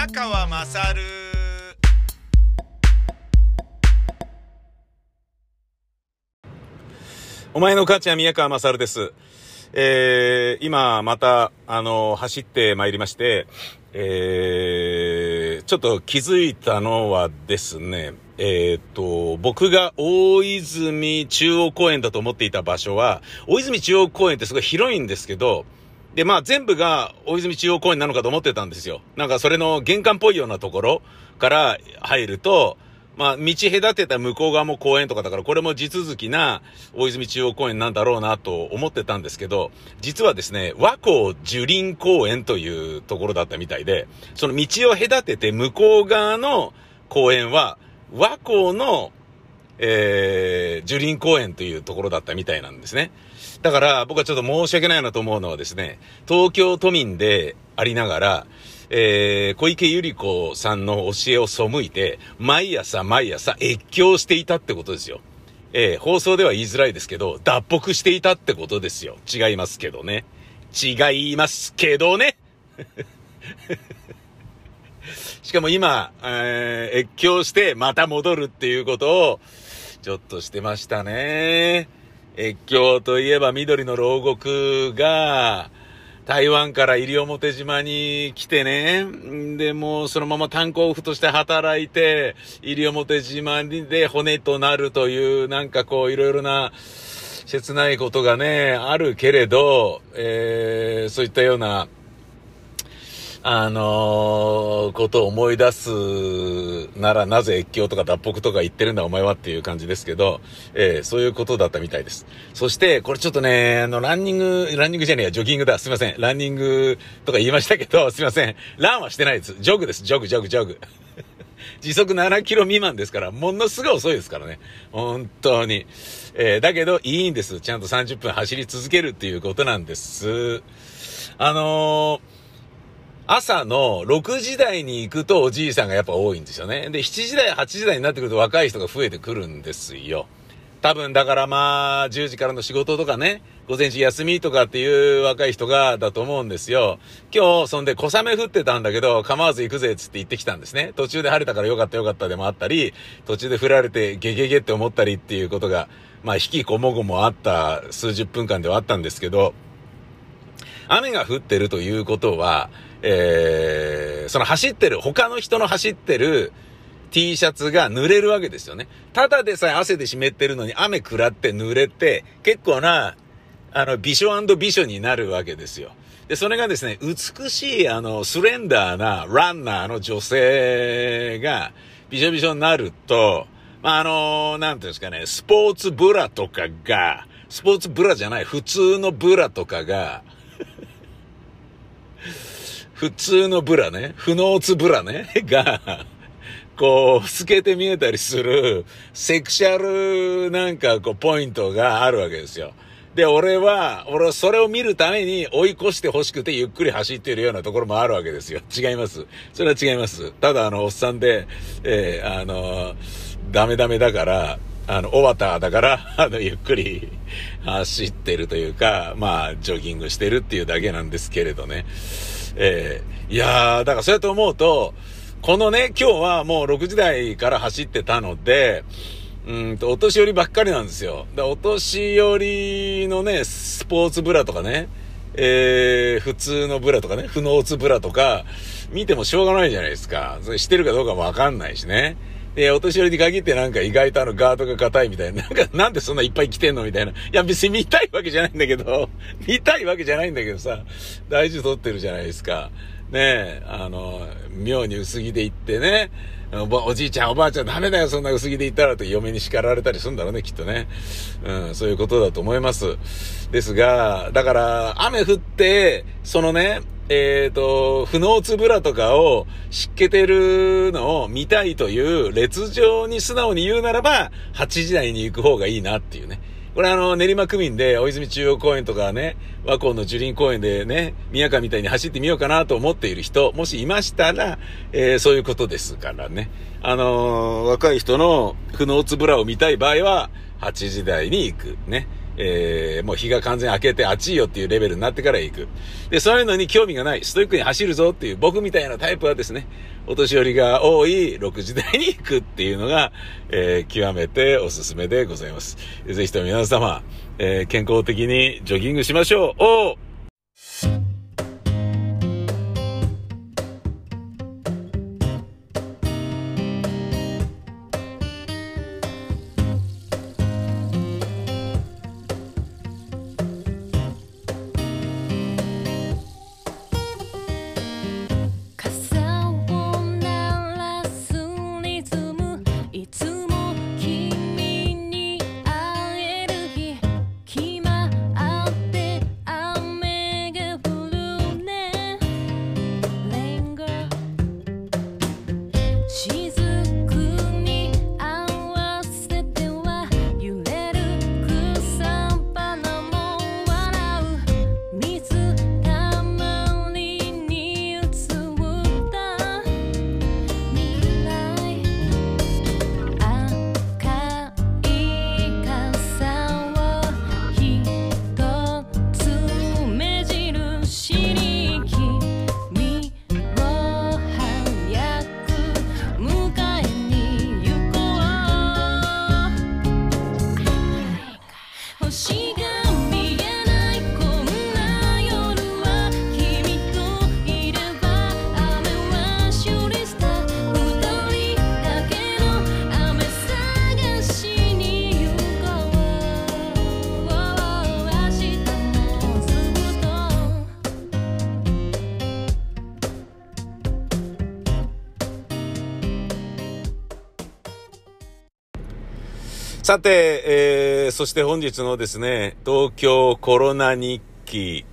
宮川まさるお前の母ちゃん宮川まさるです。えー、今また、あの、走ってまいりまして、えー、ちょっと気づいたのはですね、えーっと、僕が大泉中央公園だと思っていた場所は、大泉中央公園ってすごい広いんですけど、で、まあ全部が大泉中央公園なのかと思ってたんですよ。なんかそれの玄関っぽいようなところから入ると、まあ道隔てた向こう側も公園とかだから、これも地続きな大泉中央公園なんだろうなと思ってたんですけど、実はですね、和光樹林公園というところだったみたいで、その道を隔てて向こう側の公園は、和光の、えー、樹林公園というところだったみたいなんですね。だから僕はちょっと申し訳ないなと思うのはですね、東京都民でありながら、えー、小池百合子さんの教えを背いて、毎朝毎朝越境していたってことですよ。えー、放送では言いづらいですけど、脱北していたってことですよ。違いますけどね。違いますけどね。しかも今、えー、越境してまた戻るっていうことを、ちょっとしてましたね。越境といえば緑の牢獄が、台湾から西表島に来てね、で、もうそのまま炭鉱夫として働いて、西表島で骨となるという、なんかこういろいろな、切ないことがね、あるけれど、えー、そういったような、あのー、ことを思い出すならなぜ越境とか脱北とか言ってるんだお前はっていう感じですけど、えー、そういうことだったみたいです。そして、これちょっとね、あの、ランニング、ランニングじゃねえや、ジョギングだ。すいません。ランニングとか言いましたけど、すいません。ランはしてないです。ジョグです。ジョグ、ジョグ、ジョグ。時速7キロ未満ですから、ものすごい遅いですからね。本当に。えー、だけど、いいんです。ちゃんと30分走り続けるっていうことなんです。あのー、朝の6時台に行くとおじいさんがやっぱ多いんですよね。で、7時台、8時台になってくると若い人が増えてくるんですよ。多分だからまあ、10時からの仕事とかね、午前中休みとかっていう若い人がだと思うんですよ。今日、そんで小雨降ってたんだけど、構わず行くぜっつって行ってきたんですね。途中で晴れたからよかったよかったでもあったり、途中で降られてゲゲゲって思ったりっていうことが、まあ、引きこもごもあった数十分間ではあったんですけど、雨が降ってるということは、えー、その走ってる、他の人の走ってる T シャツが濡れるわけですよね。ただでさえ汗で湿ってるのに雨食らって濡れて、結構な、あの、美女美女になるわけですよ。で、それがですね、美しい、あの、スレンダーなランナーの女性が、びしょびしょになると、まあ、あの、なんていうんですかね、スポーツブラとかが、スポーツブラじゃない、普通のブラとかが、普通のブラね、不能つブラね、が、こう、透けて見えたりする、セクシャルなんかこう、ポイントがあるわけですよ。で、俺は、俺はそれを見るために追い越して欲しくてゆっくり走っているようなところもあるわけですよ。違います。それは違います。ただ、あの、おっさんで、えー、あの、ダメダメだから、あの、オワターだから、あの、ゆっくり走ってるというか、まあ、ジョギングしてるっていうだけなんですけれどね。えー、いやー、だからそうやって思うと、このね、今日はもう6時台から走ってたので、うんと、お年寄りばっかりなんですよ。だお年寄りのね、スポーツブラとかね、えー、普通のブラとかね、不能つブラとか、見てもしょうがないじゃないですか。それしてるかどうかもわかんないしね。で、お年寄りに限ってなんか意外とあのガードが硬いみたいな。なんか、なんでそんないっぱい来てんのみたいな。いや、別に見たいわけじゃないんだけど、見たいわけじゃないんだけどさ、大事取ってるじゃないですか。ねえ、あの、妙に薄着で行ってね、おおじいちゃんおばあちゃんダメだよそんな薄着で行ったらと嫁に叱られたりするんだろうねきっとね。うん、そういうことだと思います。ですが、だから雨降って、そのね、えっ、ー、と、不能つぶらとかを湿気てるのを見たいという列情に素直に言うならば、8時台に行く方がいいなっていうね。これあの、練馬区民で、大泉中央公園とかね、和光の樹林公園でね、宮川みたいに走ってみようかなと思っている人、もしいましたら、えー、そういうことですからね。あのー、若い人の不能つぶらを見たい場合は、8時台に行く。ね。えー、もう日が完全に明けて暑いよっていうレベルになってから行く。で、そういうのに興味がない、ストイックに走るぞっていう僕みたいなタイプはですね、お年寄りが多い6時台に行くっていうのが、えー、極めておすすめでございます。ぜひとも皆様、えー、健康的にジョギングしましょう。おさて、えー、そして本日のですね、東京コロナ日記、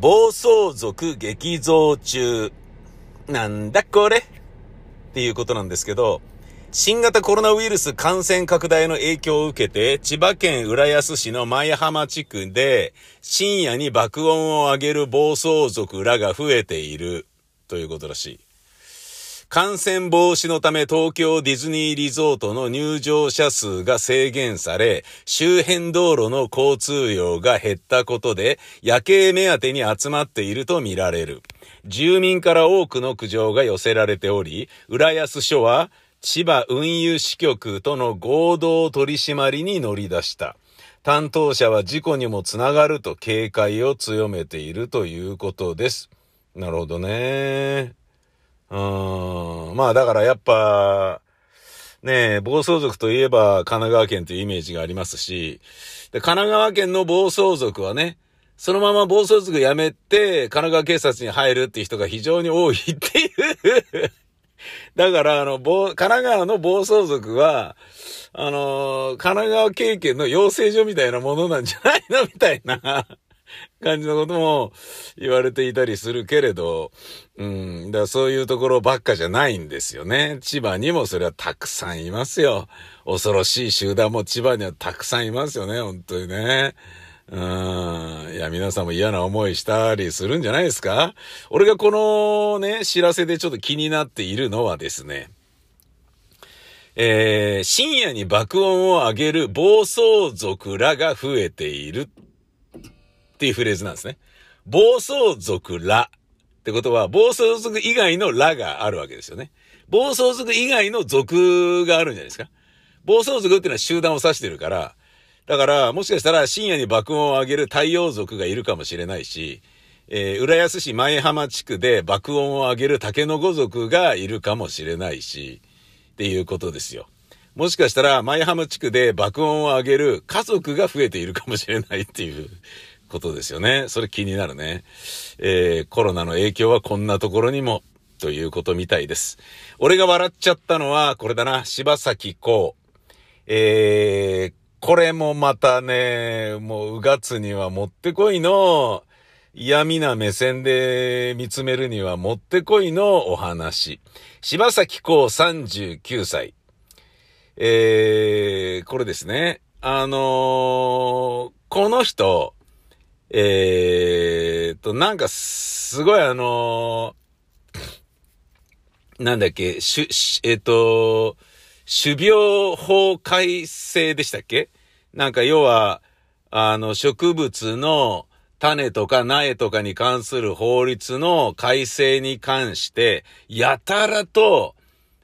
暴走族激増中。なんだこれ？っていうことなんですけど、新型コロナウイルス感染拡大の影響を受けて、千葉県浦安市の舞浜地区で、深夜に爆音を上げる暴走族らが増えているということらしい。感染防止のため東京ディズニーリゾートの入場者数が制限され、周辺道路の交通量が減ったことで、夜景目当てに集まっているとみられる。住民から多くの苦情が寄せられており、浦安署は、千葉運輸支局との合同取締りに乗り出した。担当者は事故にもつながると警戒を強めているということです。なるほどね。うん。まあだからやっぱ、ねえ、暴走族といえば神奈川県というイメージがありますし、で、神奈川県の暴走族はね、そのまま暴走族辞めて、神奈川警察に入るっていう人が非常に多いっていう。だから、あの、神奈川の暴走族は、あの、神奈川経験の養成所みたいなものなんじゃないの？みたいな。感じのことも言われていたりするけれど、うん、だからそういうところばっかじゃないんですよね。千葉にもそれはたくさんいますよ。恐ろしい集団も千葉にはたくさんいますよね、本当にね。うん。いや、皆さんも嫌な思いしたりするんじゃないですか俺がこのね、知らせでちょっと気になっているのはですね、えー、深夜に爆音を上げる暴走族らが増えているっていうフレーズなんですね。暴走族らってことは、暴走族以外のらがあるわけですよね。暴走族以外の族があるんじゃないですか。暴走族っていうのは集団を指してるから、だから、もしかしたら深夜に爆音を上げる太陽族がいるかもしれないし、えー、浦安市前浜地区で爆音を上げる竹の子族がいるかもしれないし、っていうことですよ。もしかしたら、前浜地区で爆音を上げる家族が増えているかもしれないっていうことですよね。それ気になるね。えー、コロナの影響はこんなところにも、ということみたいです。俺が笑っちゃったのは、これだな、柴咲コウ。えー、これもまたね、もう、うがつにはもってこいの、嫌味な目線で見つめるにはもってこいのお話。柴咲コウ39歳。えー、これですね。あのー、この人、えーと、なんか、すごいあのー、なんだっけ、しゅ、しえっ、ー、と、種苗法改正でしたっけ？なんか要は、あの、植物の種とか苗とかに関する法律の改正に関して、やたらと、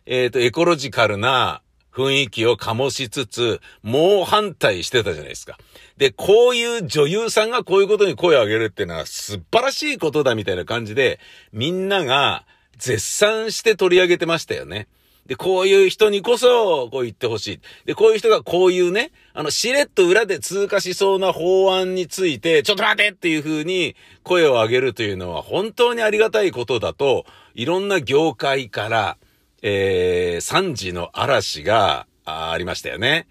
えっ、ー、と、エコロジカルな雰囲気を醸しつつ、猛反対してたじゃないですか。で、こういう女優さんがこういうことに声を上げるっていうのは素晴らしいことだみたいな感じで、みんなが絶賛して取り上げてましたよね。で、こういう人にこそ、こう言ってほしい。で、こういう人がこういうね、あの、しれっと裏で通過しそうな法案について、ちょっと待てっていう風に声を上げるというのは本当にありがたいことだと、いろんな業界から、えー、3時の嵐がありましたよね。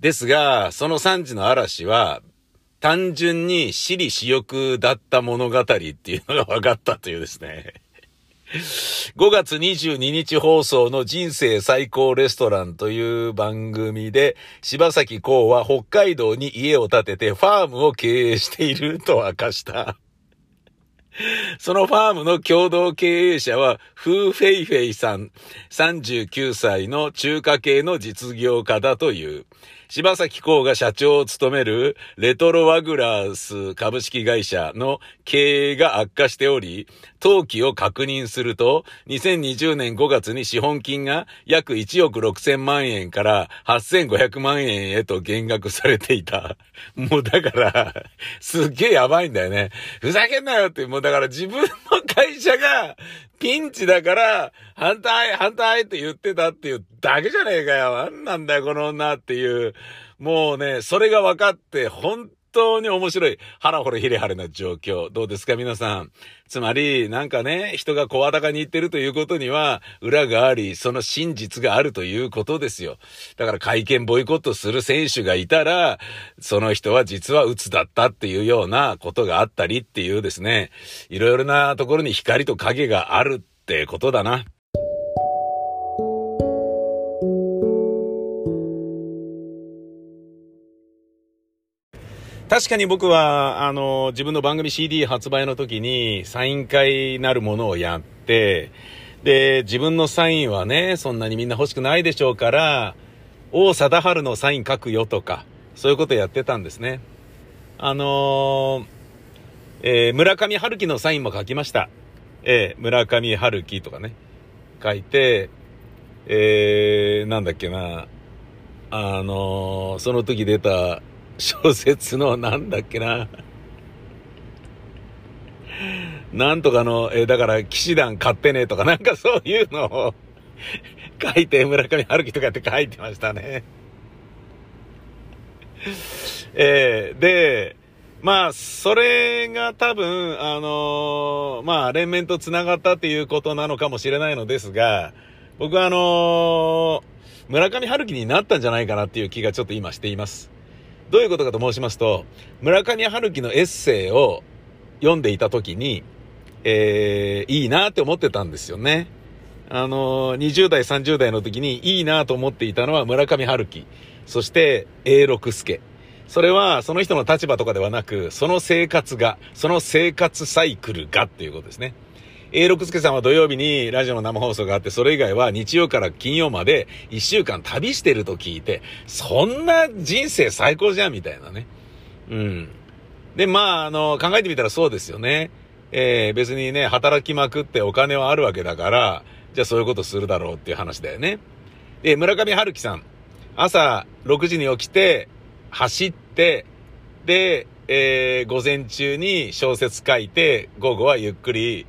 ですが、その3時の嵐は、単純に私利私欲だった物語っていうのが分かったというですね。5月22日放送の人生最高レストランという番組で、柴咲コウは北海道に家を建ててファームを経営していると明かした。そのファームの共同経営者は、フー・フェイフェイさん、39歳の中華系の実業家だという。柴崎幸が社長を務めるレトロワグラース株式会社の経営が悪化しており、登記を確認すると、2020年5月に資本金が約1億6000万円から8500万円へと減額されていた。もうだから、すっげえやばいんだよね。ふざけんなよって、もうだから自分の会社がピンチだから、反対、反対って言ってたっていうだけじゃねえかよ。なんなんだよ、この女っていう。もうね、それが分かって、本当に面白い、腹ほれひれはれな状況。どうですか、皆さん。つまり、なんかね、人が声高に言ってるということには、裏があり、その真実があるということですよ。だから会見ボイコットする選手がいたら、その人は実は鬱だったっていうようなことがあったりっていうですね、いろいろなところに光と影があるってことだな。確かに僕は、あの、自分の番組 CD 発売の時に、サイン会なるものをやって、で、自分のサインはね、そんなにみんな欲しくないでしょうから、王貞治のサイン書くよとか、そういうことやってたんですね。あのー、えー、村上春樹のサインも書きました。えー、村上春樹とかね、書いて、えー、なんだっけな、あのー、その時出た、小説のなんだっけな。なんとかの、えだから騎士団買ってねとかなんかそういうのを書いて村上春樹とかって書いてましたね。えー、で、まあ、それが多分、あのー、まあ、連綿と繋がったっていうことなのかもしれないのですが、僕はあのー、村上春樹になったんじゃないかなっていう気がちょっと今しています。どういうことかと申しますと、村上春樹のエッセイを読んでいた時に、えー、いいなって思ってたんですよね。あのー、20代、30代の時にいいなと思っていたのは村上春樹、そして永六輔。それはその人の立場とかではなく、その生活が、その生活サイクルがっていうことですね。A 六輔さんは土曜日にラジオの生放送があって、それ以外は日曜から金曜まで一週間旅してると聞いて、そんな人生最高じゃんみたいなね。うん。で、まあ、あの、考えてみたらそうですよね。えー、別にね、働きまくってお金はあるわけだから、じゃあそういうことするだろうっていう話だよね。で、村上春樹さん、朝6時に起きて、走って、で、えー、午前中に小説書いて、午後はゆっくり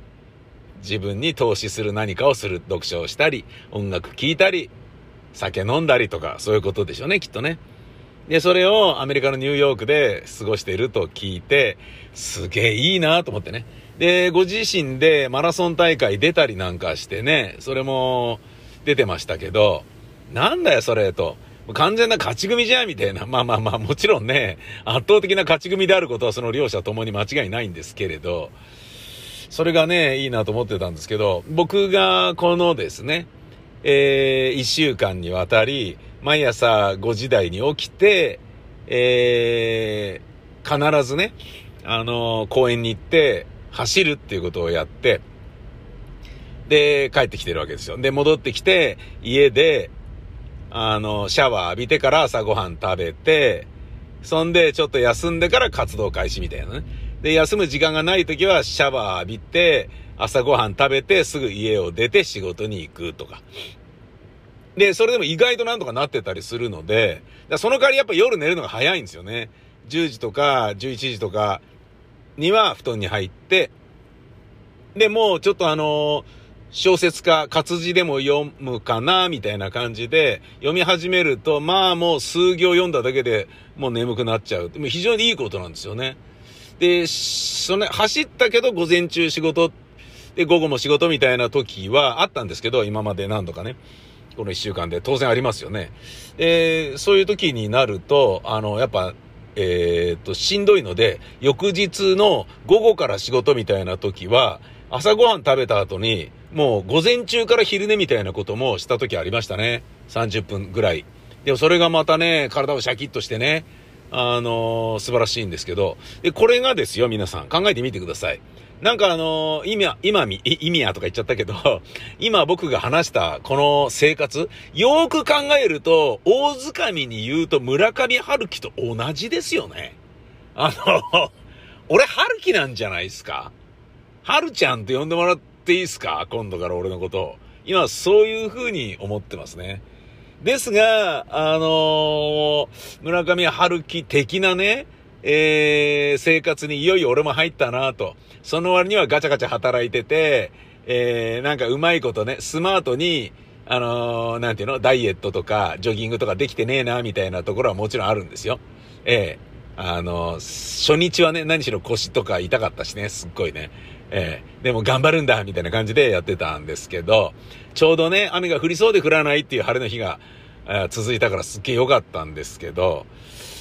自分に投資する何かをする、読書をしたり、音楽聴いたり、酒飲んだりとか、そういうことでしょうね、きっとね。で、それをアメリカのニューヨークで過ごしていると聞いて、すげえいいなと思ってね。で、ご自身でマラソン大会出たりなんかしてね、それも出てましたけど、なんだよそれと。完全な勝ち組じゃんみたいな。まあまあまあ、もちろんね、圧倒的な勝ち組であることはその両者ともに間違いないんですけれど、それがね、いいなと思ってたんですけど、僕がこのですね、えー、一週間にわたり、毎朝5時台に起きて、えー、必ずね、あのー、公園に行って、走るっていうことをやって、で、帰ってきてるわけですよ。で、戻ってきて、家で、あの、シャワー浴びてから朝ごはん食べて、そんでちょっと休んでから活動開始みたいなね。で、休む時間がない時はシャワー浴びて、朝ごはん食べてすぐ家を出て仕事に行くとか。で、それでも意外となんとかなってたりするので、その代わりやっぱ夜寝るのが早いんですよね。10時とか11時とかには布団に入って、で、もうちょっとあの小説家、活字でも読むかな、みたいな感じで、読み始めると、まあもう数行読んだだけでもう眠くなっちゃう。でも非常にいいことなんですよね。で、その、走ったけど午前中仕事、で、午後も仕事みたいな時はあったんですけど、今まで何度かね。この一週間で当然ありますよね。で、そういう時になると、あの、やっぱ、えー、っと、しんどいので、翌日の午後から仕事みたいな時は、朝ごはん食べた後に、もう午前中から昼寝みたいなこともした時ありましたね。30分ぐらい。でもそれがまたね、体をシャキッとしてね、あのー、素晴らしいんですけど、で、これがですよ、皆さん。考えてみてください。なんかあのー、今、今み、意味やとか言っちゃったけど、今僕が話したこの生活、よーく考えると、大掴みに言うと村上春樹と同じですよね。あの、俺春樹なんじゃないですか？春ちゃんって呼んでもらっていいですか？今度から俺のことを。今、そういう風に思ってますね。ですが、あのー、村上春樹的なね、えー、生活にいよいよ俺も入ったなと。その割にはガチャガチャ働いてて、えー、なんかうまいことね、スマートに、あのー、なんていうの、ダイエットとか、ジョギングとかできてねえな、みたいなところはもちろんあるんですよ。ええー、あのー、初日はね、何しろ腰とか痛かったしね、すっごいね。えー、でも頑張るんだ、みたいな感じでやってたんですけど、ちょうどね、雨が降りそうで降らないっていう晴れの日が、え、続いたからすっげえ良かったんですけど、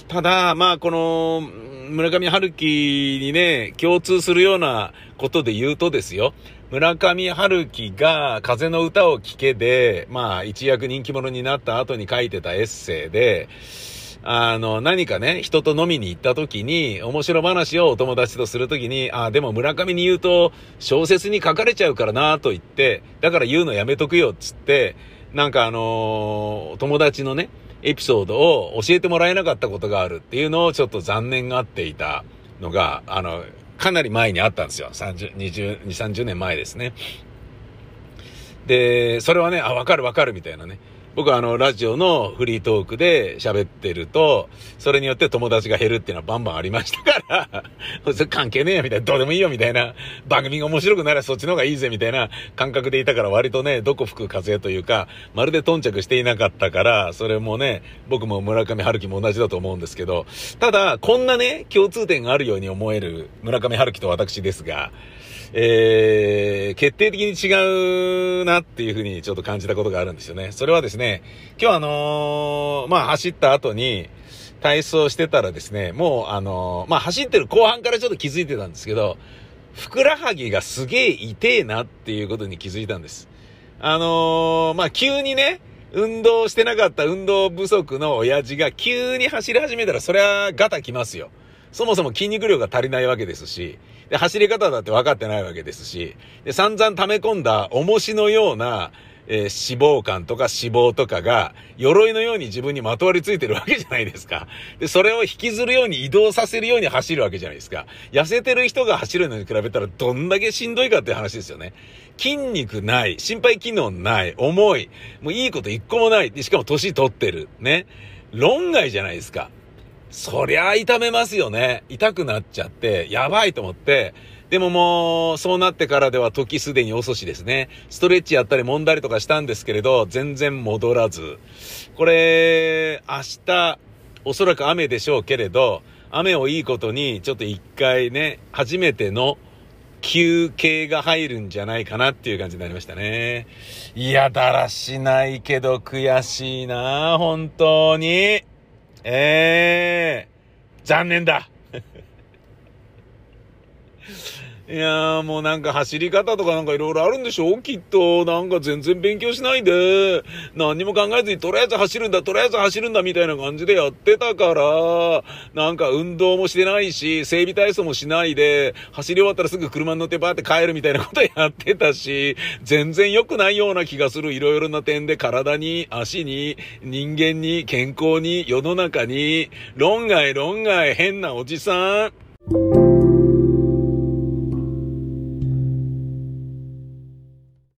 ただ、まあ、この、村上春樹にね、共通するようなことで言うとですよ、村上春樹が風の歌を聴けで、まあ、一躍人気者になった後に書いてたエッセイで、あの、何かね、人と飲みに行った時に、面白話をお友達とする時に、あ、でも村上に言うと、小説に書かれちゃうからなと言って、だから言うのやめとくよ、っつって、なんかあのー、友達のね、エピソードを教えてもらえなかったことがあるっていうのをちょっと残念がっていたのが、あの、かなり前にあったんですよ。30、20、30年前ですね。で、それはね、あ、わかるわかるみたいなね。僕はあの、ラジオのフリートークで喋ってると、それによって友達が減るっていうのはバンバンありましたから、それ関係ねえよみたいな、どうでもいいよみたいな、番組が面白くならそっちの方がいいぜみたいな感覚でいたから割とね、どこ吹く風というか、まるで頓着していなかったから、それもね、僕も村上春樹も同じだと思うんですけど、ただ、こんなね、共通点があるように思える村上春樹と私ですが、えー、決定的に違うなっていうふうにちょっと感じたことがあるんですよね。それはですね、今日あのー、まあ走った後に、体操してたらですね、もうあのー、まあ走ってる後半からちょっと気づいてたんですけど、ふくらはぎがすげえ痛えなっていうことに気づいたんです。あのー、まあ急にね、運動してなかった運動不足の親父が急に走り始めたらそれはガタきますよ。そもそも筋肉量が足りないわけですし、で、走り方だって分かってないわけですし、で、散々溜め込んだ重しのような、えー、脂肪肝とか脂肪とかが、鎧のように自分にまとわりついてるわけじゃないですか。で、それを引きずるように移動させるように走るわけじゃないですか。痩せてる人が走るのに比べたらどんだけしんどいかっていう話ですよね。筋肉ない、心肺機能ない、重い、もういいこと一個もない。しかも年取ってる。ね。論外じゃないですか。そりゃ痛めますよね。痛くなっちゃって、やばいと思って、でももう、そうなってからでは時すでに遅しですね。ストレッチやったり揉んだりとかしたんですけれど、全然戻らず。これ、明日、おそらく雨でしょうけれど、雨をいいことに、ちょっと一回ね、初めての休憩が入るんじゃないかなっていう感じになりましたね。いや、だらしないけど悔しいな本当に。ええー、残念だ。いやーもうなんか走り方とかなんかいろいろあるんでしょきっと。なんか全然勉強しないで、何にも考えずにとりあえず走るんだ、とりあえず走るんだみたいな感じでやってたから、なんか運動もしてないし、整備体操もしないで、走り終わったらすぐ車に乗ってバーって帰るみたいなことやってたし、全然良くないような気がする。いろいろな点で体に、足に、人間に、健康に、世の中に、論外論外変なおじさん。